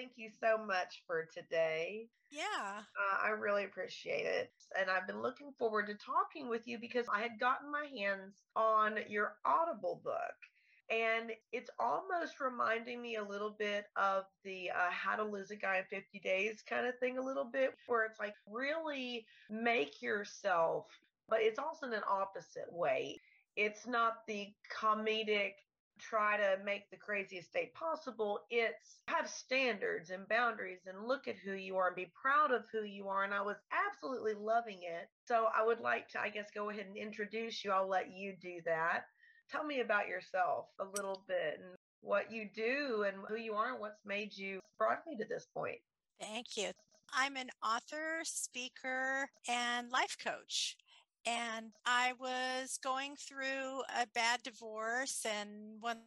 thank you so much for today. Yeah. Uh, I really appreciate it. And I've been looking forward to talking with you because I had gotten my hands on your Audible book. And it's almost reminding me a little bit of the uh, How to Lose a Guy in 50 Days kind of thing, a little bit, where it's like really make yourself, but it's also in an opposite way. It's not the comedic try to make the craziest day possible. It's have standards and boundaries and look at who you are and be proud of who you are. And I was absolutely loving it. So I would like to, I guess, go ahead and introduce you. I'll let you do that. Tell me about yourself a little bit and what you do and who you are and what's made you brought me to this point. Thank you. I'm an author, speaker, and life coach. And I was going through a bad divorce, and one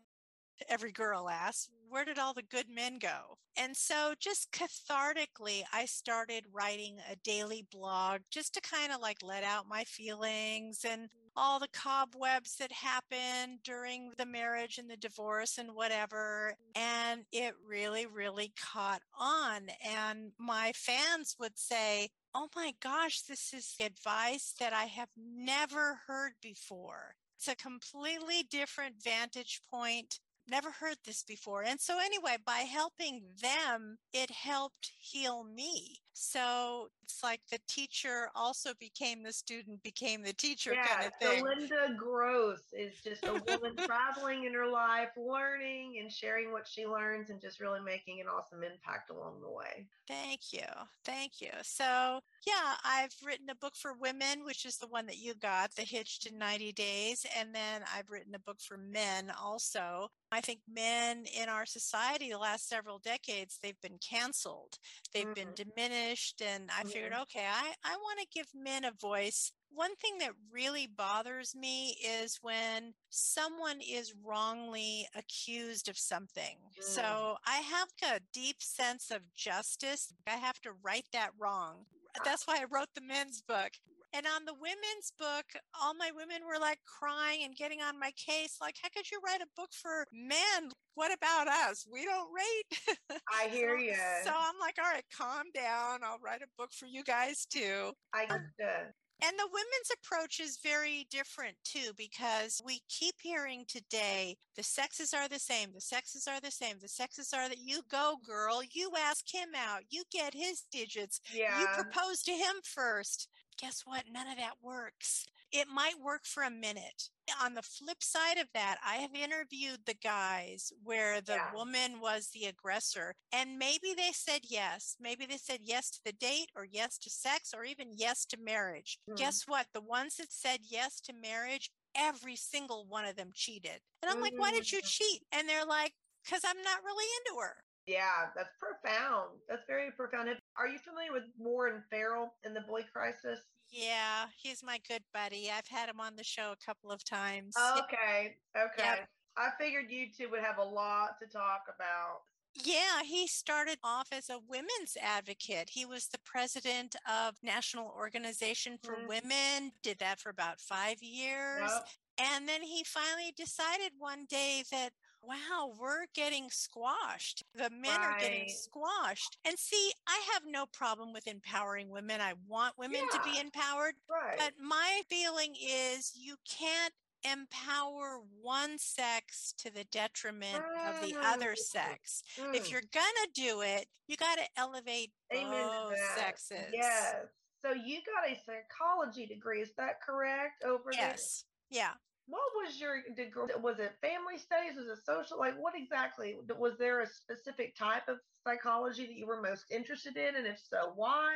every girl asks, Where did all the good men go? And so, just cathartically, I started writing a daily blog just to kind of like let out my feelings and all the cobwebs that happened during the marriage and the divorce and whatever. And it really, really caught on. And my fans would say, Oh my gosh, this is advice that I have never heard before. It's a completely different vantage point never heard this before. And so, anyway, by helping them, it helped heal me. So it's like the teacher also became the student, became the teacher yeah, kind of thing. So Linda Gross is just a woman traveling in her life, learning and sharing what she learns, and just really making an awesome impact along the way. Thank you. Thank you. So, yeah, I've written a book for women, which is the one that you got, The Hitched in 90 Days. And then I've written a book for men also. I think men in our society the last several decades, they've been canceled. They've mm-hmm. been diminished. And I figured, okay, I, I want to give men a voice one thing that really bothers me is when someone is wrongly accused of something. Mm. So I have a deep sense of justice. I have to right that wrong. That's why I wrote the men's book. And on the women's book, all my women were like crying and getting on my case. Like, how could you write a book for men? What about us? We don't rate. I hear you. So I'm like, all right, calm down. I'll write a book for you guys too. I um, understand. And the women's approach is very different too, because we keep hearing today the sexes are the same, the sexes are the same, the sexes are that you go, girl, you ask him out, you get his digits, yeah. you propose to him first. Guess what? None of that works. It might work for a minute. On the flip side of that, I have interviewed the guys where the yeah. woman was the aggressor, and maybe they said yes. Maybe they said yes to the date, or yes to sex, or even yes to marriage. Mm. Guess what? The ones that said yes to marriage, every single one of them cheated. And I'm mm. like, why did you mm. cheat? And they're like, because I'm not really into her. Yeah, that's profound. That's very profound. Are you familiar with Warren Farrell in the Boy Crisis? Yeah, he's my good buddy. I've had him on the show a couple of times. Okay. Okay. Yep. I figured you two would have a lot to talk about. Yeah, he started off as a women's advocate. He was the president of National Organization for mm. Women, did that for about 5 years. Yep. And then he finally decided one day that wow, we're getting squashed. The men right. are getting squashed. And see, I have no problem with empowering women. I want women yeah. to be empowered. Right. But my feeling is you can't empower one sex to the detriment mm. of the other sex. Mm. If you're gonna do it, you got to elevate Amen both sexes. Yes. So you got a psychology degree, is that correct? Over yes. There? Yeah what was your degree? Was it family studies? Was it social? Like, what exactly? Was there a specific type of psychology that you were most interested in? And if so, why?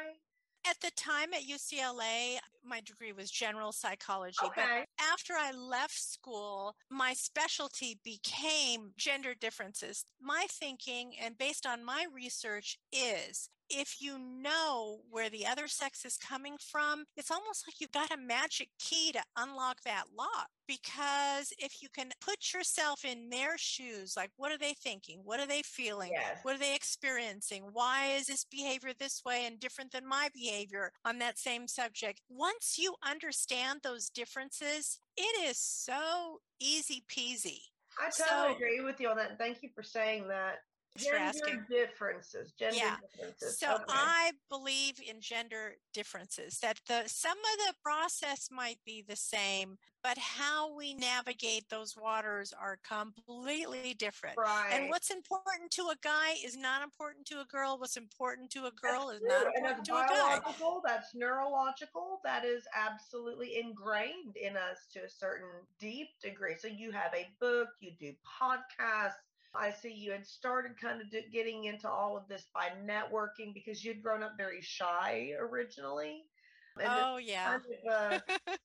At the time at UCLA, my degree was general psychology. Okay. But after I left school, my specialty became gender differences. My thinking, and based on my research, is if you know where the other sex is coming from, it's almost like you've got a magic key to unlock that lock. Because if you can put yourself in their shoes, like what are they thinking? What are they feeling? Yes. What are they experiencing? Why is this behavior this way and different than my behavior on that same subject? Once you understand those differences, it is so easy peasy. I totally so, agree with you on that. Thank you for saying that gender for asking. differences. Gender Yeah. differences. So okay. I believe in gender differences that the some of the process might be the same, but how we navigate those waters are completely different. right. And what's important to a guy is not important to a girl. What's important to a That's girl is true, not important that's to a guy. that's neurological, that is absolutely ingrained in us to a certain deep degree. So you have a book, you do podcasts. I see you had started kind of do, getting into all of this by networking because you'd grown up very shy originally. And Oh yeah. kind of, uh,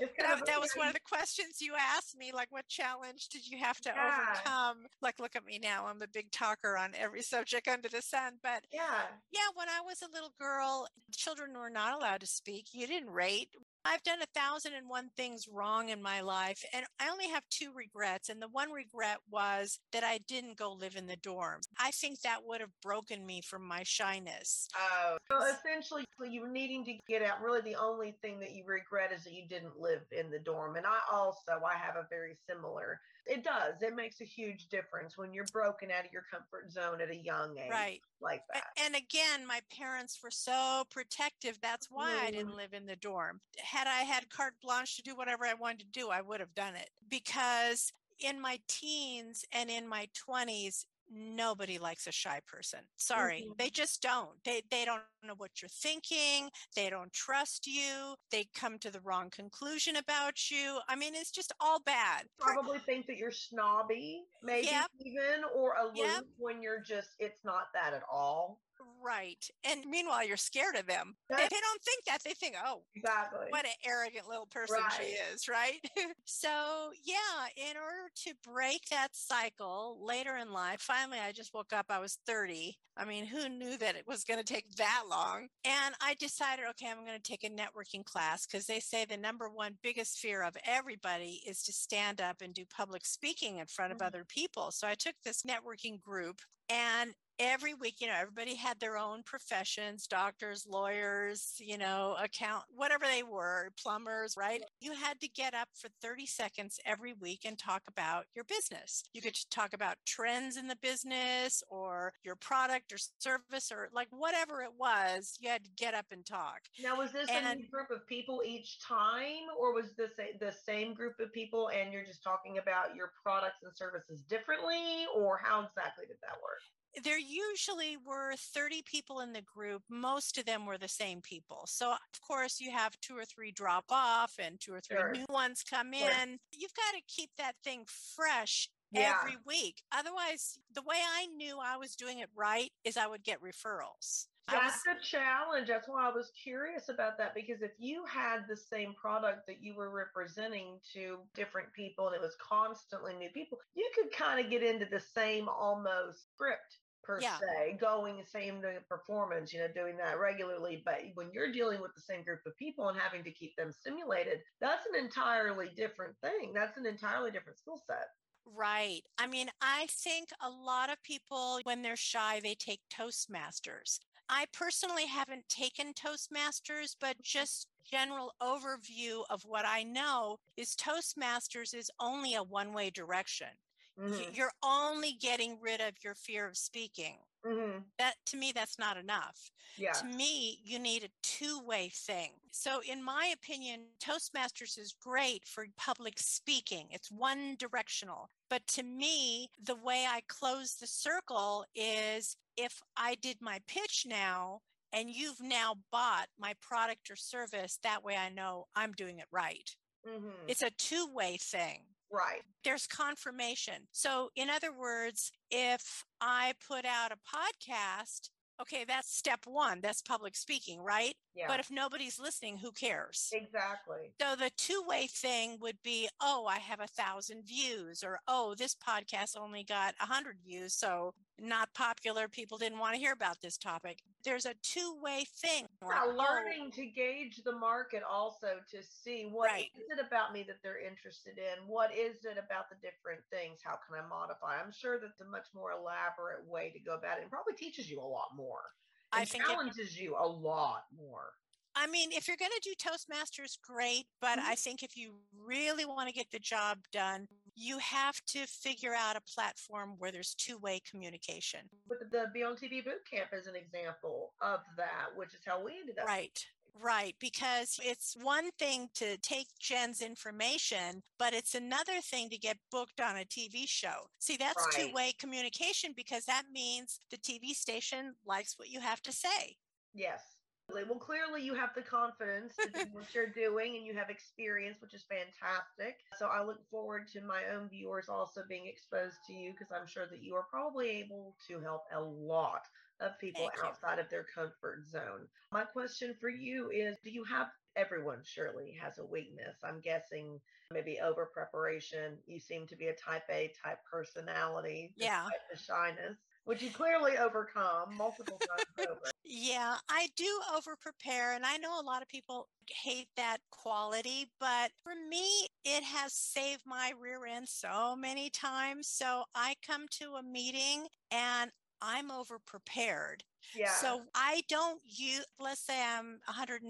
it's kind That, of that was one of the questions you asked me. Like, what challenge did you have to Yeah. overcome? Like, look at me now. I'm a big talker on every subject under the sun. But yeah. Yeah, when I was a little girl, children were not allowed to speak. You didn't rate. I've done a thousand and one things wrong in my life, and I only have two regrets. And the one regret was that I didn't go live in the dorms. I think that would have broken me from my shyness. Oh, so essentially, you were needing to get out. Really, the only thing that you regret is that you didn't live in the dorm. And I also, I have a very similar. It does. It makes a huge difference when you're broken out of your comfort zone at a young age, Right. Like that. And again, my parents were so protective. That's why I didn't mm-hmm. live in the dorm. Had I had carte blanche to do whatever I wanted to do, I would have done it. Because in my teens and in my 20s, nobody likes a shy person. Sorry. Mhm. They just don't. They they don't know what you're thinking. They don't trust you. They come to the wrong conclusion about you. I mean, it's just all bad. Probably think that you're snobby, maybe Yep. even, or aloof Yep. when you're just. It's not that at all. Right. And meanwhile, you're scared of them. They, That's- they don't think that. They think, oh, Exactly. what an arrogant little person she is, right? so, yeah, in order to break that cycle later in life, finally, I just woke up. I was 30. I mean, who knew that it was going to take that long? And I decided, okay, I'm going to take a networking class because they say the number one biggest fear of everybody is to stand up and do public speaking in front of Mhm. other people. So I took this networking group and every week, you know, everybody had their own professions, doctors, lawyers, you know, account, whatever they were, plumbers, right? You had to get up for 30 seconds every week and talk about your business. You could talk about trends in the business or your product or service or like whatever it was, you had to get up and talk. Now, was this a new group of people each time, or was this a, the same group of people and you're just talking about your products and services differently, or how exactly did that work? There usually were 30 people in the group. Most of them were the same people. So, of course, you have two or three drop off and two or three Sure. new ones come in. You've got to keep that thing fresh Yeah. every week. Otherwise, the way I knew I was doing it right is I would get referrals. Was, That's a challenge. That's why I was curious about that because if you had the same product that you were representing to different people and it was constantly new people, you could kind of get into the same almost script per Yeah. se, going the same performance, you know, doing that regularly. But when you're dealing with the same group of people and having to keep them stimulated, that's an entirely different thing. That's an entirely different skill set. Right. I mean, I think a lot of people, when they're shy, they take Toastmasters. I personally haven't taken Toastmasters, but just general overview of what I know is Toastmasters is only a one way direction. Mhm, You're only getting rid of your fear of speaking. Mhm, That to me, that's not enough. Yeah. To me, you need a two way thing. So, in my opinion, Toastmasters is great for public speaking, it's one directional. But to me, the way I close the circle is if I did my pitch now and you've now bought my product or service, that way I know I'm doing it right. mhm, It's a two way thing Right. there's confirmation. So, in other words, if I put out a podcast, okay, that's step one, that's public speaking, right? Yeah. But if nobody's listening, who cares? exactly. So the two-way thing would be, oh, I have a thousand views, or oh, this podcast only got a hundred views, so not popular. People didn't want to hear about this topic. There's a two-way thing. like, Yeah, oh, learning to gauge the market also to see what Right. is it about me that they're interested in? What is it about the different things? How can I modify? I'm sure that's a much more elaborate way to go about it and probably teaches you a lot more. I think it challenges you a lot more. I mean, if you're going to do Toastmasters, great. But Mhm. I think if you really want to get the job done, you have to figure out a platform where there's two way communication. But the Beyond TV boot camp is an example of that, which is how we ended up. Right. Right, because it's one thing to take Jen's information, but it's another thing to get booked on a TV show. See, that's Right. two way communication because that means the TV station likes what you have to say. Yes. Well, clearly you have the confidence to do what you're doing and you have experience, which is fantastic. So I look forward to my own viewers also being exposed to you because I'm sure that you are probably able to help a lot of people Thank you. outside of their comfort zone. My question for you is do you have everyone surely has a weakness? I'm guessing maybe over preparation. You seem to be a type A type personality, Yeah. the shyness, which you clearly overcome multiple times over. Yeah, I do over prepare, and I know a lot of people hate that quality, but for me, it has saved my rear end so many times. So I come to a meeting and I'm over prepared. Yeah. So I don't use, let's say I'm 110%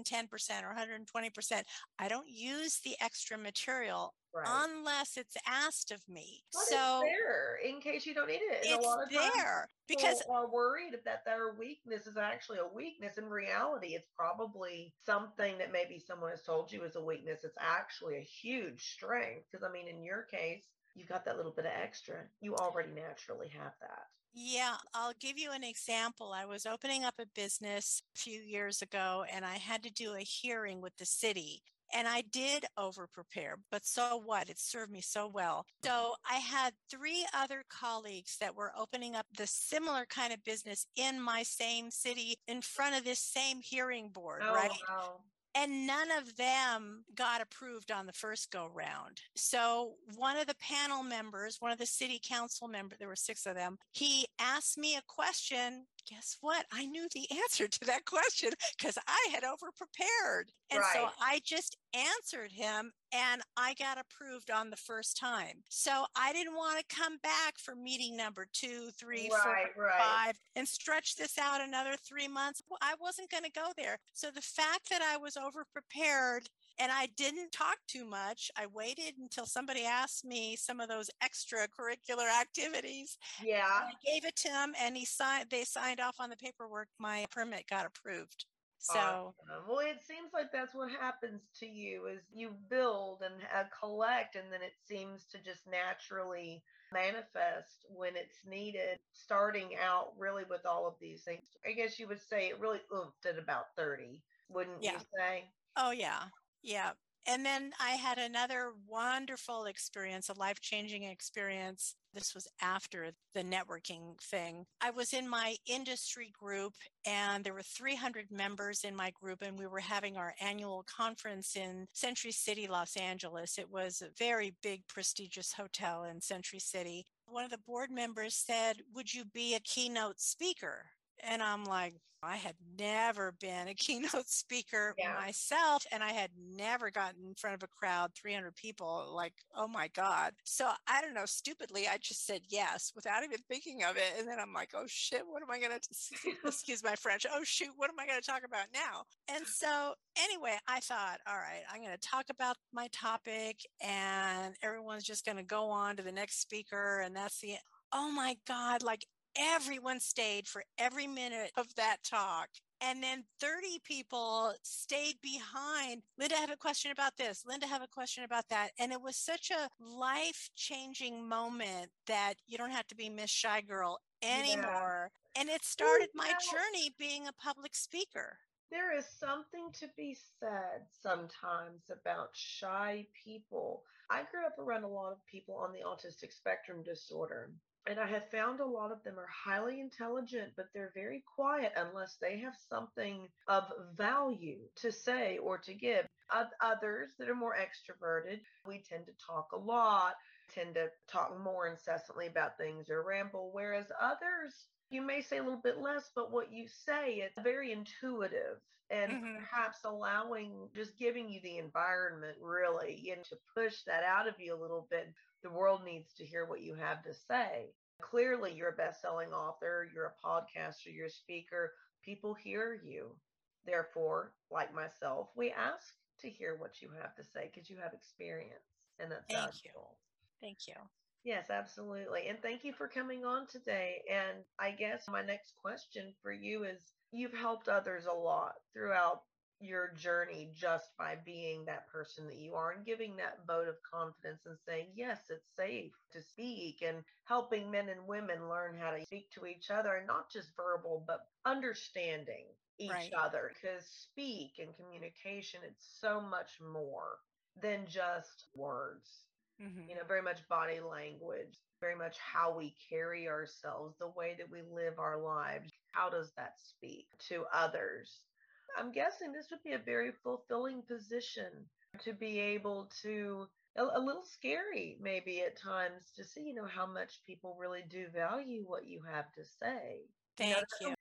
or 120%, I don't use the extra material right. unless it's asked of me. But so it's there in case you don't need it. And it's a lot of there because people are worried that their weakness is actually a weakness. In reality, it's probably something that maybe someone has told you is a weakness. It's actually a huge strength. Because I mean, in your case, you got that little bit of extra. You already naturally have that. Yeah, I'll give you an example. I was opening up a business a few years ago and I had to do a hearing with the city. And I did over prepare, but so what? It served me so well. So I had three other colleagues that were opening up the similar kind of business in my same city in front of this same hearing board, Oh, right? wow. and none of them got approved on the first go round. So one of the panel members, one of the city council members, there were six of them, he asked me a question. Guess what? I knew the answer to that question because I had over prepared. And so I just answered him and I got approved on the first time. So I didn't want to come back for meeting number two, three, four, Right, right. five and stretch this out another three months. I wasn't going to go there. So the fact that I was over prepared and I didn't talk too much, I waited until somebody asked me some of those extracurricular activities. Yeah. I gave it to him and he signed they signed off on the paperwork. My permit got approved. So Awesome. well, it seems like that's what happens to you is you build and uh, collect, and then it seems to just naturally manifest when it's needed. Starting out really with all of these things, I guess you would say it really oofed at about thirty, wouldn't you say? Oh, yeah. Yeah. And then I had another wonderful experience, a life changing experience. This was after the networking thing. I was in my industry group, and there were 300 members in my group, and we were having our annual conference in Century City, Los Angeles. It was a very big, prestigious hotel in Century City. One of the board members said, Would you be a keynote speaker? And I'm like, I had never been a keynote speaker Yeah. myself, and I had never gotten in front of a crowd, 300 people. Like, oh my God. So I don't know, stupidly, I just said yes without even thinking of it. And then I'm like, oh shit, what am I going to, excuse my French, oh shoot, what am I going to talk about now? And so anyway, I thought, all right, I'm going to talk about my topic, and everyone's just going to go on to the next speaker. And that's the, oh my God, like everyone stayed for every minute of that talk. And then 30 people stayed behind. Linda, I have a question about this. Linda, I have a question about that. And it was such a life changing moment that you don't have to be Miss Shy Girl anymore. And it started my journey being a public speaker. There is something to be said sometimes about shy people. I grew up around a lot of people on the autistic spectrum disorder. And I have found a lot of them are highly intelligent, but they're very quiet unless they have something of value to say or to give. Others that are more extroverted, we tend to talk a lot, tend to talk more incessantly about things or ramble, whereas others, you may say a little bit less, but what you say, it's very intuitive and Mhm. perhaps allowing, just giving you the environment really, you know, to push that out of you a little bit. The world needs to hear what you have to say. Clearly, you're a best selling author, you're a podcaster, you're a speaker. People hear you. Therefore, like myself, we ask to hear what you have to say because you have experience and that's Thank you. valuable. Thank you. Yes, absolutely. And thank you for coming on today. And I guess my next question for you is you've helped others a lot throughout your journey just by being that person that you are and giving that vote of confidence and saying, yes, it's safe to speak and helping men and women learn how to speak to each other and not just verbal, but understanding each Right. other because speak and communication, it's so much more than just words Mhm. you know, very much body language, very much how we carry ourselves, the way that we live our lives. How does that speak to others? I'm guessing this would be a very fulfilling position to be able to, a, a little scary maybe at times to see, you know, how much people really do value what you have to say. You know, Thank you.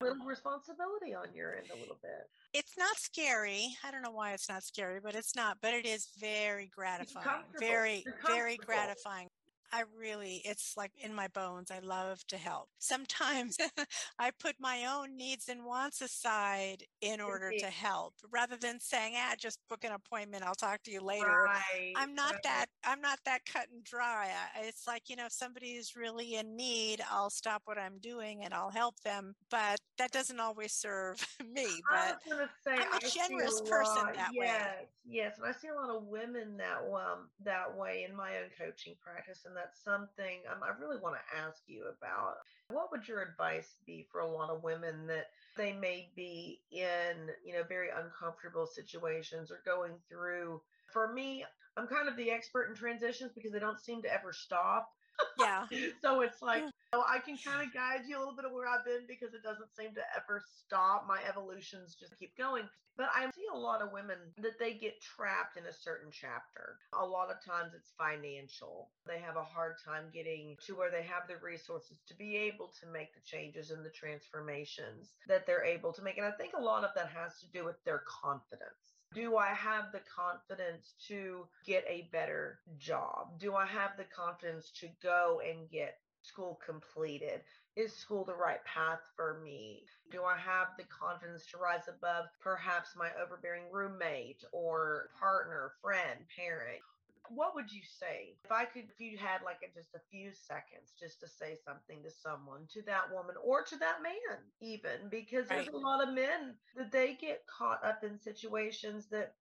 a little responsibility on your end a little bit. It's not scary. I don't know why it's not scary, but it's not. But it is very gratifying. Very, very gratifying. I really, it's like in my bones. I love to help. Sometimes I put my own needs and wants aside in order Indeed. to help rather than saying, ah, just book an appointment. I'll talk to you later. Right. I'm not right. that I'm not that cut and dry. It's like, you know, if somebody is really in need, I'll stop what I'm doing and I'll help them, but that doesn't always serve me, but say I'm a I generous person lot- that way. yes, Yes, and I see a lot of women that um that way in my own coaching practice, and that's something um, I really want to ask you about. What would your advice be for a lot of women that they may be in, you know, very uncomfortable situations or going through? For me, I'm kind of the expert in transitions because they don't seem to ever stop. yeah. so it's like so I can kind of guide you a little bit of where I've been because it doesn't seem to ever stop. My evolutions just keep going. But I see a lot of women that they get trapped in a certain chapter. A lot of times it's financial. They have a hard time getting to where they have the resources to be able to make the changes and the transformations that they're able to make. And I think a lot of that has to do with their confidence. Do I have the confidence to get a better job? Do I have the confidence to go and get school completed? Is school the right path for me? Do I have the confidence to rise above perhaps my overbearing roommate or partner, friend, parent? What would you say if I could, if you had like a, just a few seconds just to say something to someone, to that woman or to that man, even because there's a lot of men that they get caught up in situations that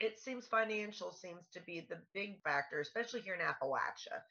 it seems financial seems to be the big factor, especially here in Appalachia.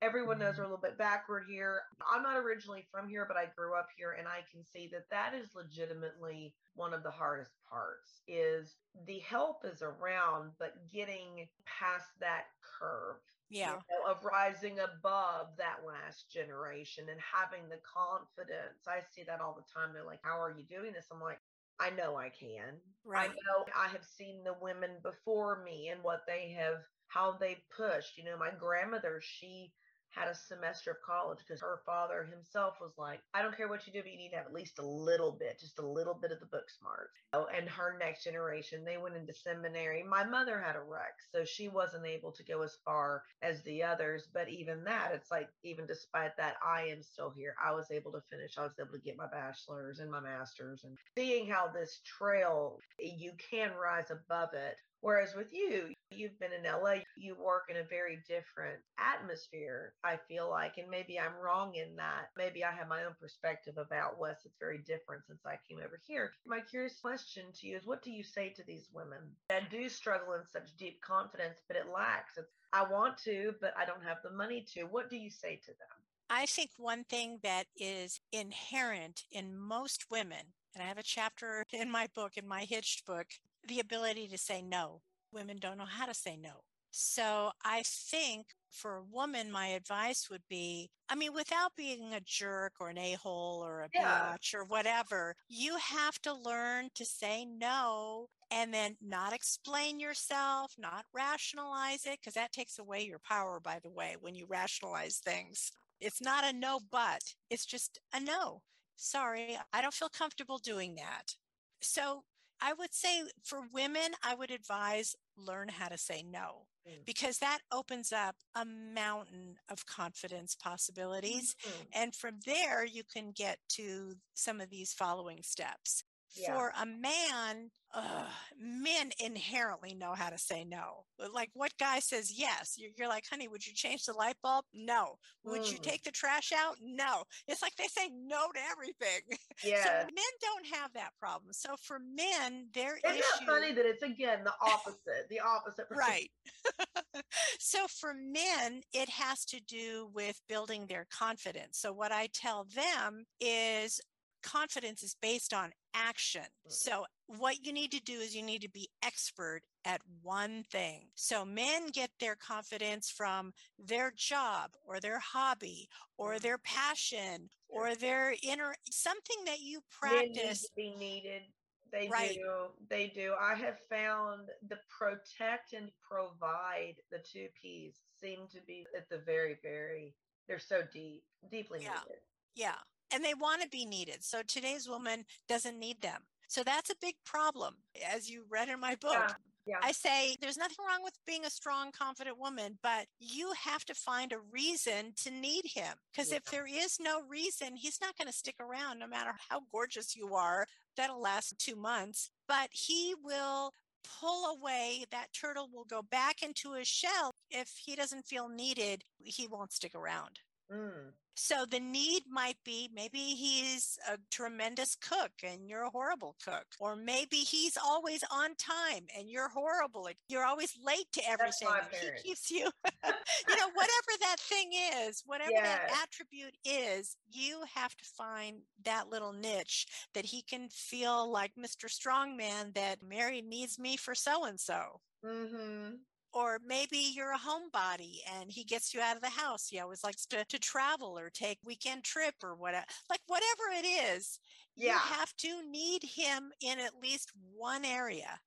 Everyone knows mm-hmm. we're a little bit backward here. I'm not originally from here, but I grew up here and I can see that that is legitimately one of the hardest parts is the help is around, but getting past that curve you Yeah. know, of rising above that last generation and having the confidence. I see that all the time. They're like, How are you doing this? I'm like, I know I can. Right. I know I have seen the women before me and what they have, how they pushed. You know, my grandmother, she had a semester of college because her father himself was like, I don't care what you do, but you need to have at least a little bit, just a little bit of the book smart. Oh, and her next generation, they went into seminary. My mother had a wreck, so she wasn't able to go as far as the others. But even that, it's like, even despite that, I am still here. I was able to finish, I was able to get my bachelor's and my master's, and seeing how this trail, you can rise above it. Whereas with you, you've been in LA, you work in a very different atmosphere, I feel like. And maybe I'm wrong in that. Maybe I have my own perspective about West. It's very different since I came over here. My curious question to you is what do you say to these women that do struggle in such deep confidence, but it lacks? It's, I want to, but I don't have the money to. What do you say to them? I think one thing that is inherent in most women, and I have a chapter in my book, in my Hitched book, the ability to say no. Women don't know how to say no. So I think for a woman, my advice would be I mean, without being a jerk or an a hole or a Yeah. bitch or whatever, you have to learn to say no and then not explain yourself, not rationalize it, because that takes away your power, by the way, when you rationalize things. It's not a no, but it's just a no. Sorry, I don't feel comfortable doing that. So I would say for women, I would advise learn how to say no Mm. because that opens up a mountain of confidence possibilities. Mhm. And from there, you can get to some of these following steps. Yeah. For a man, uh, men inherently know how to say no. Like what guy says yes? You're, you're like, honey, would you change the light bulb? No. Would mm. you take the trash out? No. It's like they say no to everything. Yeah. so men don't have that problem. So for men, their Isn't issue. funny that it's again the opposite, the opposite. right. so for men, it has to do with building their confidence. So what I tell them is confidence is based on action. So, what you need to do is you need to be expert at one thing. So, men get their confidence from their job or their hobby or their passion or their inner something that you practice. be needed. They right. do. They do. I have found the protect and provide, the two P's, seem to be at the very, very, they're so deep, deeply yeah. needed. Yeah and they want to be needed. So today's woman doesn't need them. So that's a big problem, as you read in my book. Yeah. Yeah. I say there's nothing wrong with being a strong, confident woman, but you have to find a reason to need him. Because yeah. if there is no reason, he's not going to stick around no matter how gorgeous you are. That'll last two months, but he will pull away. That turtle will go back into his shell. If he doesn't feel needed, he won't stick around. Mm. So the need might be maybe he's a tremendous cook and you're a horrible cook, or maybe he's always on time and you're horrible. You're always late to everything. He keeps you, you know, whatever that thing is, whatever yes. that attribute is, you have to find that little niche that he can feel like Mr. Strongman that Mary needs me for so and so. Mm-hmm or maybe you're a homebody and he gets you out of the house. He always likes to, to travel or take weekend trip or whatever. Like whatever it is, yeah. you have to need him in at least one area.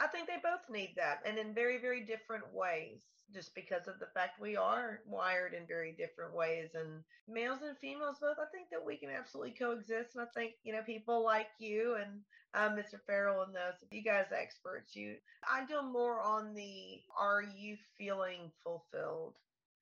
I think they both need that and in very, very different ways just because of the fact we are wired in very different ways and males and females both i think that we can absolutely coexist and i think you know people like you and um, mr farrell and those you guys experts you i deal more on the are you feeling fulfilled?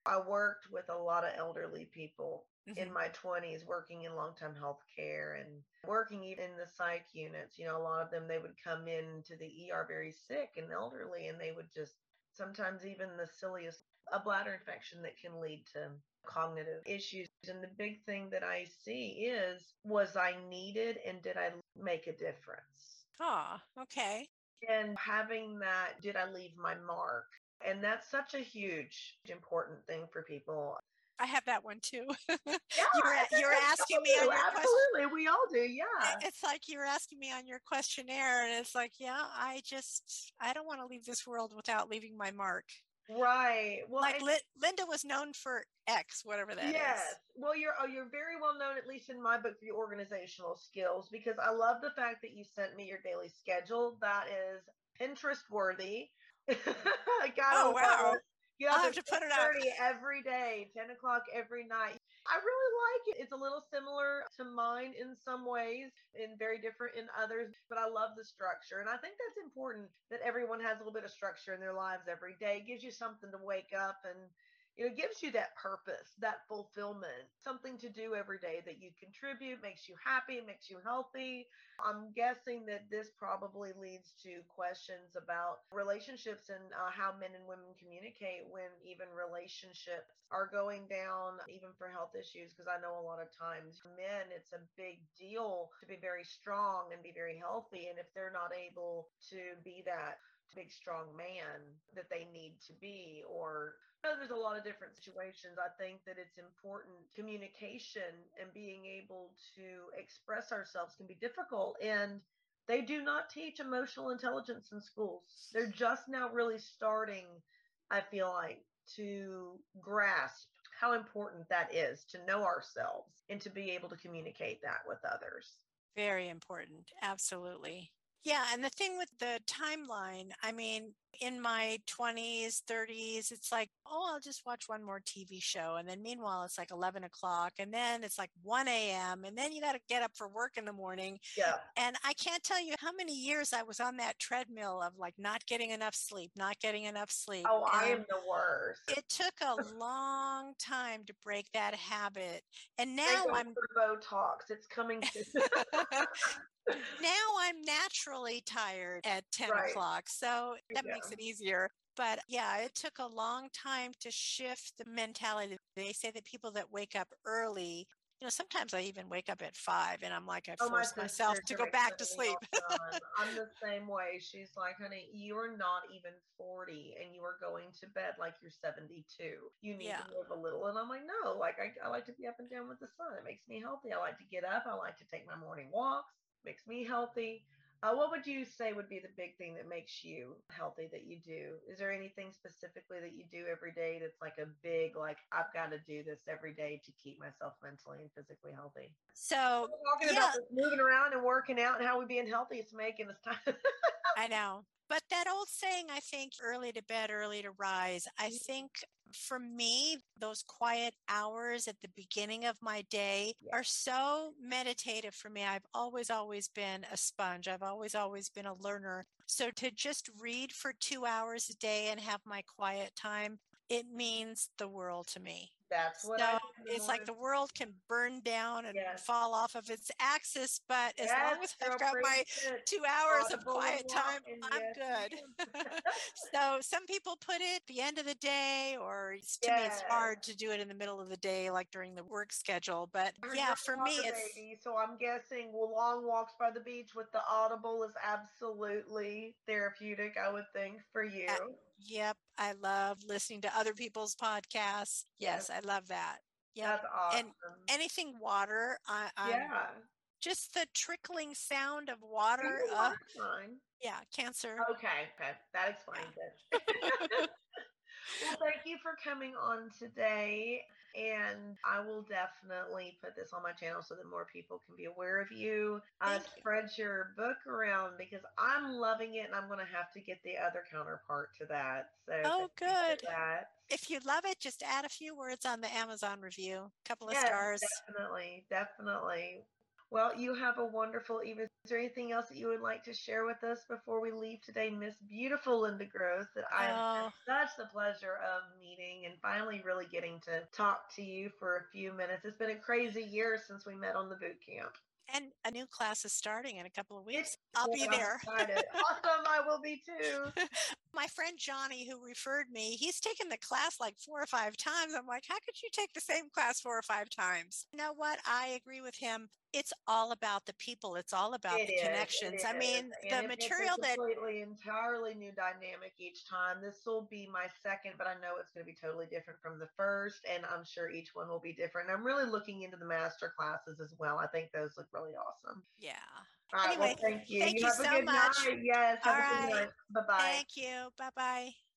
I worked with a lot of elderly people mm-hmm. in my 20s working in long-term health care and working even in the psych units you know a lot of them they would come in to the er very sick and elderly and they would just sometimes even the silliest a bladder infection that can lead to cognitive issues. And the big thing that i see is was i needed and did i make a difference? Ah okay. And having that did i leave my mark? And that's such a huge important thing for people I have that one too. Yeah, you're, you're asking me on your absolutely. We all do. Yeah. It's like you're asking me on your questionnaire, and it's like, yeah, I just I don't want to leave this world without leaving my mark. Right. Well, like Linda was known for X, whatever that yes. is. Well, you're oh, you're very well known, at least in my book, for your organizational skills. Because I love the fact that you sent me your daily schedule. That is Pinterest worthy. oh wow! You have, have to put it out every day, 10 o'clock every night. I really like it. It's a little similar to mine in some ways and very different in others, but I love the structure. And I think that's important that everyone has a little bit of structure in their lives every day. It gives you something to wake up and you know, it gives you that purpose, that fulfillment, something to do every day that you contribute, makes you happy, makes you healthy. I'm guessing that this probably leads to questions about relationships and uh, how men and women communicate when even relationships are going down, even for health issues. Because I know a lot of times men, it's a big deal to be very strong and be very healthy. And if they're not able to be that, big strong man that they need to be or know there's a lot of different situations. I think that it's important communication and being able to express ourselves can be difficult and they do not teach emotional intelligence in schools. They're just now really starting, I feel like, to grasp how important that is to know ourselves and to be able to communicate that with others. Very important. Absolutely. Yeah. And the thing with the timeline, I mean, in my 20s, 30s, it's like, oh, I'll just watch one more TV show. And then meanwhile, it's like 11 o'clock. And then it's like 1 a.m. And then you got to get up for work in the morning. Yeah. And I can't tell you how many years I was on that treadmill of like not getting enough sleep, not getting enough sleep. Oh, I am the worst. It took a long time to break that habit. And now I'm Botox. It's coming soon. now I'm naturally tired at 10 Right. o'clock. So that Yeah. makes it easier. But yeah, it took a long time to shift the mentality. They say that people that wake up early, you know, sometimes I even wake up at five and I'm like, I Oh, my force myself to go back to fun of me sleep. all the time. I'm the same way. She's like, honey, you are not even 40 and you are going to bed like you're 72. You need Yeah. to live a little. And I'm like, no, like I, I like to be up and down with the sun. It makes me healthy. I like to get up. I like to take my morning walks. Makes me healthy. Uh, what would you say would be the big thing that makes you healthy that you do? Is there anything specifically that you do every day that's like a big, like, I've got to do this every day to keep myself mentally and physically healthy? So We're talking yeah. about moving around and working out and how we being healthy is making us time. I know. But that old saying, I think, early to bed, early to rise, I think for me, those quiet hours at the beginning of my day are so meditative for me. I've always, always been a sponge. I've always, always been a learner. So to just read for two hours a day and have my quiet time, it means the world to me. That's what So it's like the world can burn down and Yes. fall off of its axis, but as long as I've got my two hours of quiet time, I'm yes, good. so some people put it the end of the day, or it's, to me, it's hard to do it in the middle of the day, like during the work schedule. But yeah, you're a for me, it's baby, so I'm guessing long walks by the beach with the audible is absolutely therapeutic. I would think for you. Yep. I love listening to other people's podcasts. Yes. I love that. Yeah. That's awesome. Anything water, I, I'm yeah. just the trickling sound of water. Uh, yeah, cancer. Okay, okay, that explains it. well, thank you for coming on today. And I will definitely put this on my channel so that more people can be aware of you. Uh, spread your book around because I'm loving it and I'm going to have to get the other counterpart to that. So, Oh, thank you for good. If you love it, just add a few words on the Amazon review, a couple of Yes, stars. definitely, definitely. Well, you have a wonderful evening. Is there anything else that you would like to share with us before we leave today, Miss Beautiful Linda Gross? That I have Oh, had such the pleasure of meeting and finally really getting to talk to you for a few minutes. It's been a crazy year since we met on the boot camp. and a new class is starting in a couple of weeks. It's I'll be there. awesome, I will be too. My friend Johnny, who referred me, he's taken the class like four or five times. I'm like, how could you take the same class four or five times? You know what? I agree with him. It's all about the people. It's all about It the is, connections. I mean, and the material that completely entirely new dynamic each time. This will be my second, but I know it's going to be totally different from the first, and I'm sure each one will be different. I'm really looking into the master classes as well. I think those look really awesome. yeah. All right, Anyway, well, thank you. thank you have a so good much. night. Yes, have All a good right. Bye bye. Thank you. Bye bye.